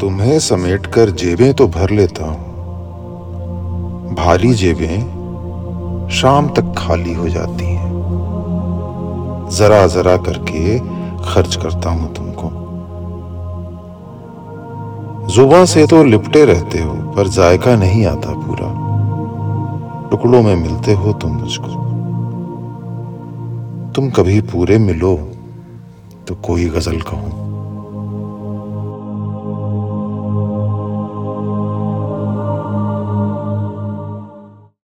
तुम्हें समेटकर जेबें तो भर लेता हूँ। भारी जेबें शाम तक खाली हो जाती हैं। जरा जरा करके खर्च करता हूँ तुमको। जुबा से तो लिपटे रहते हो, पर जायका नहीं आता पूरा। टुकड़ों में मिलते हो तुम मुझको। तुम कभी पूरे मिलो तो कोई गज़ल कहूँ।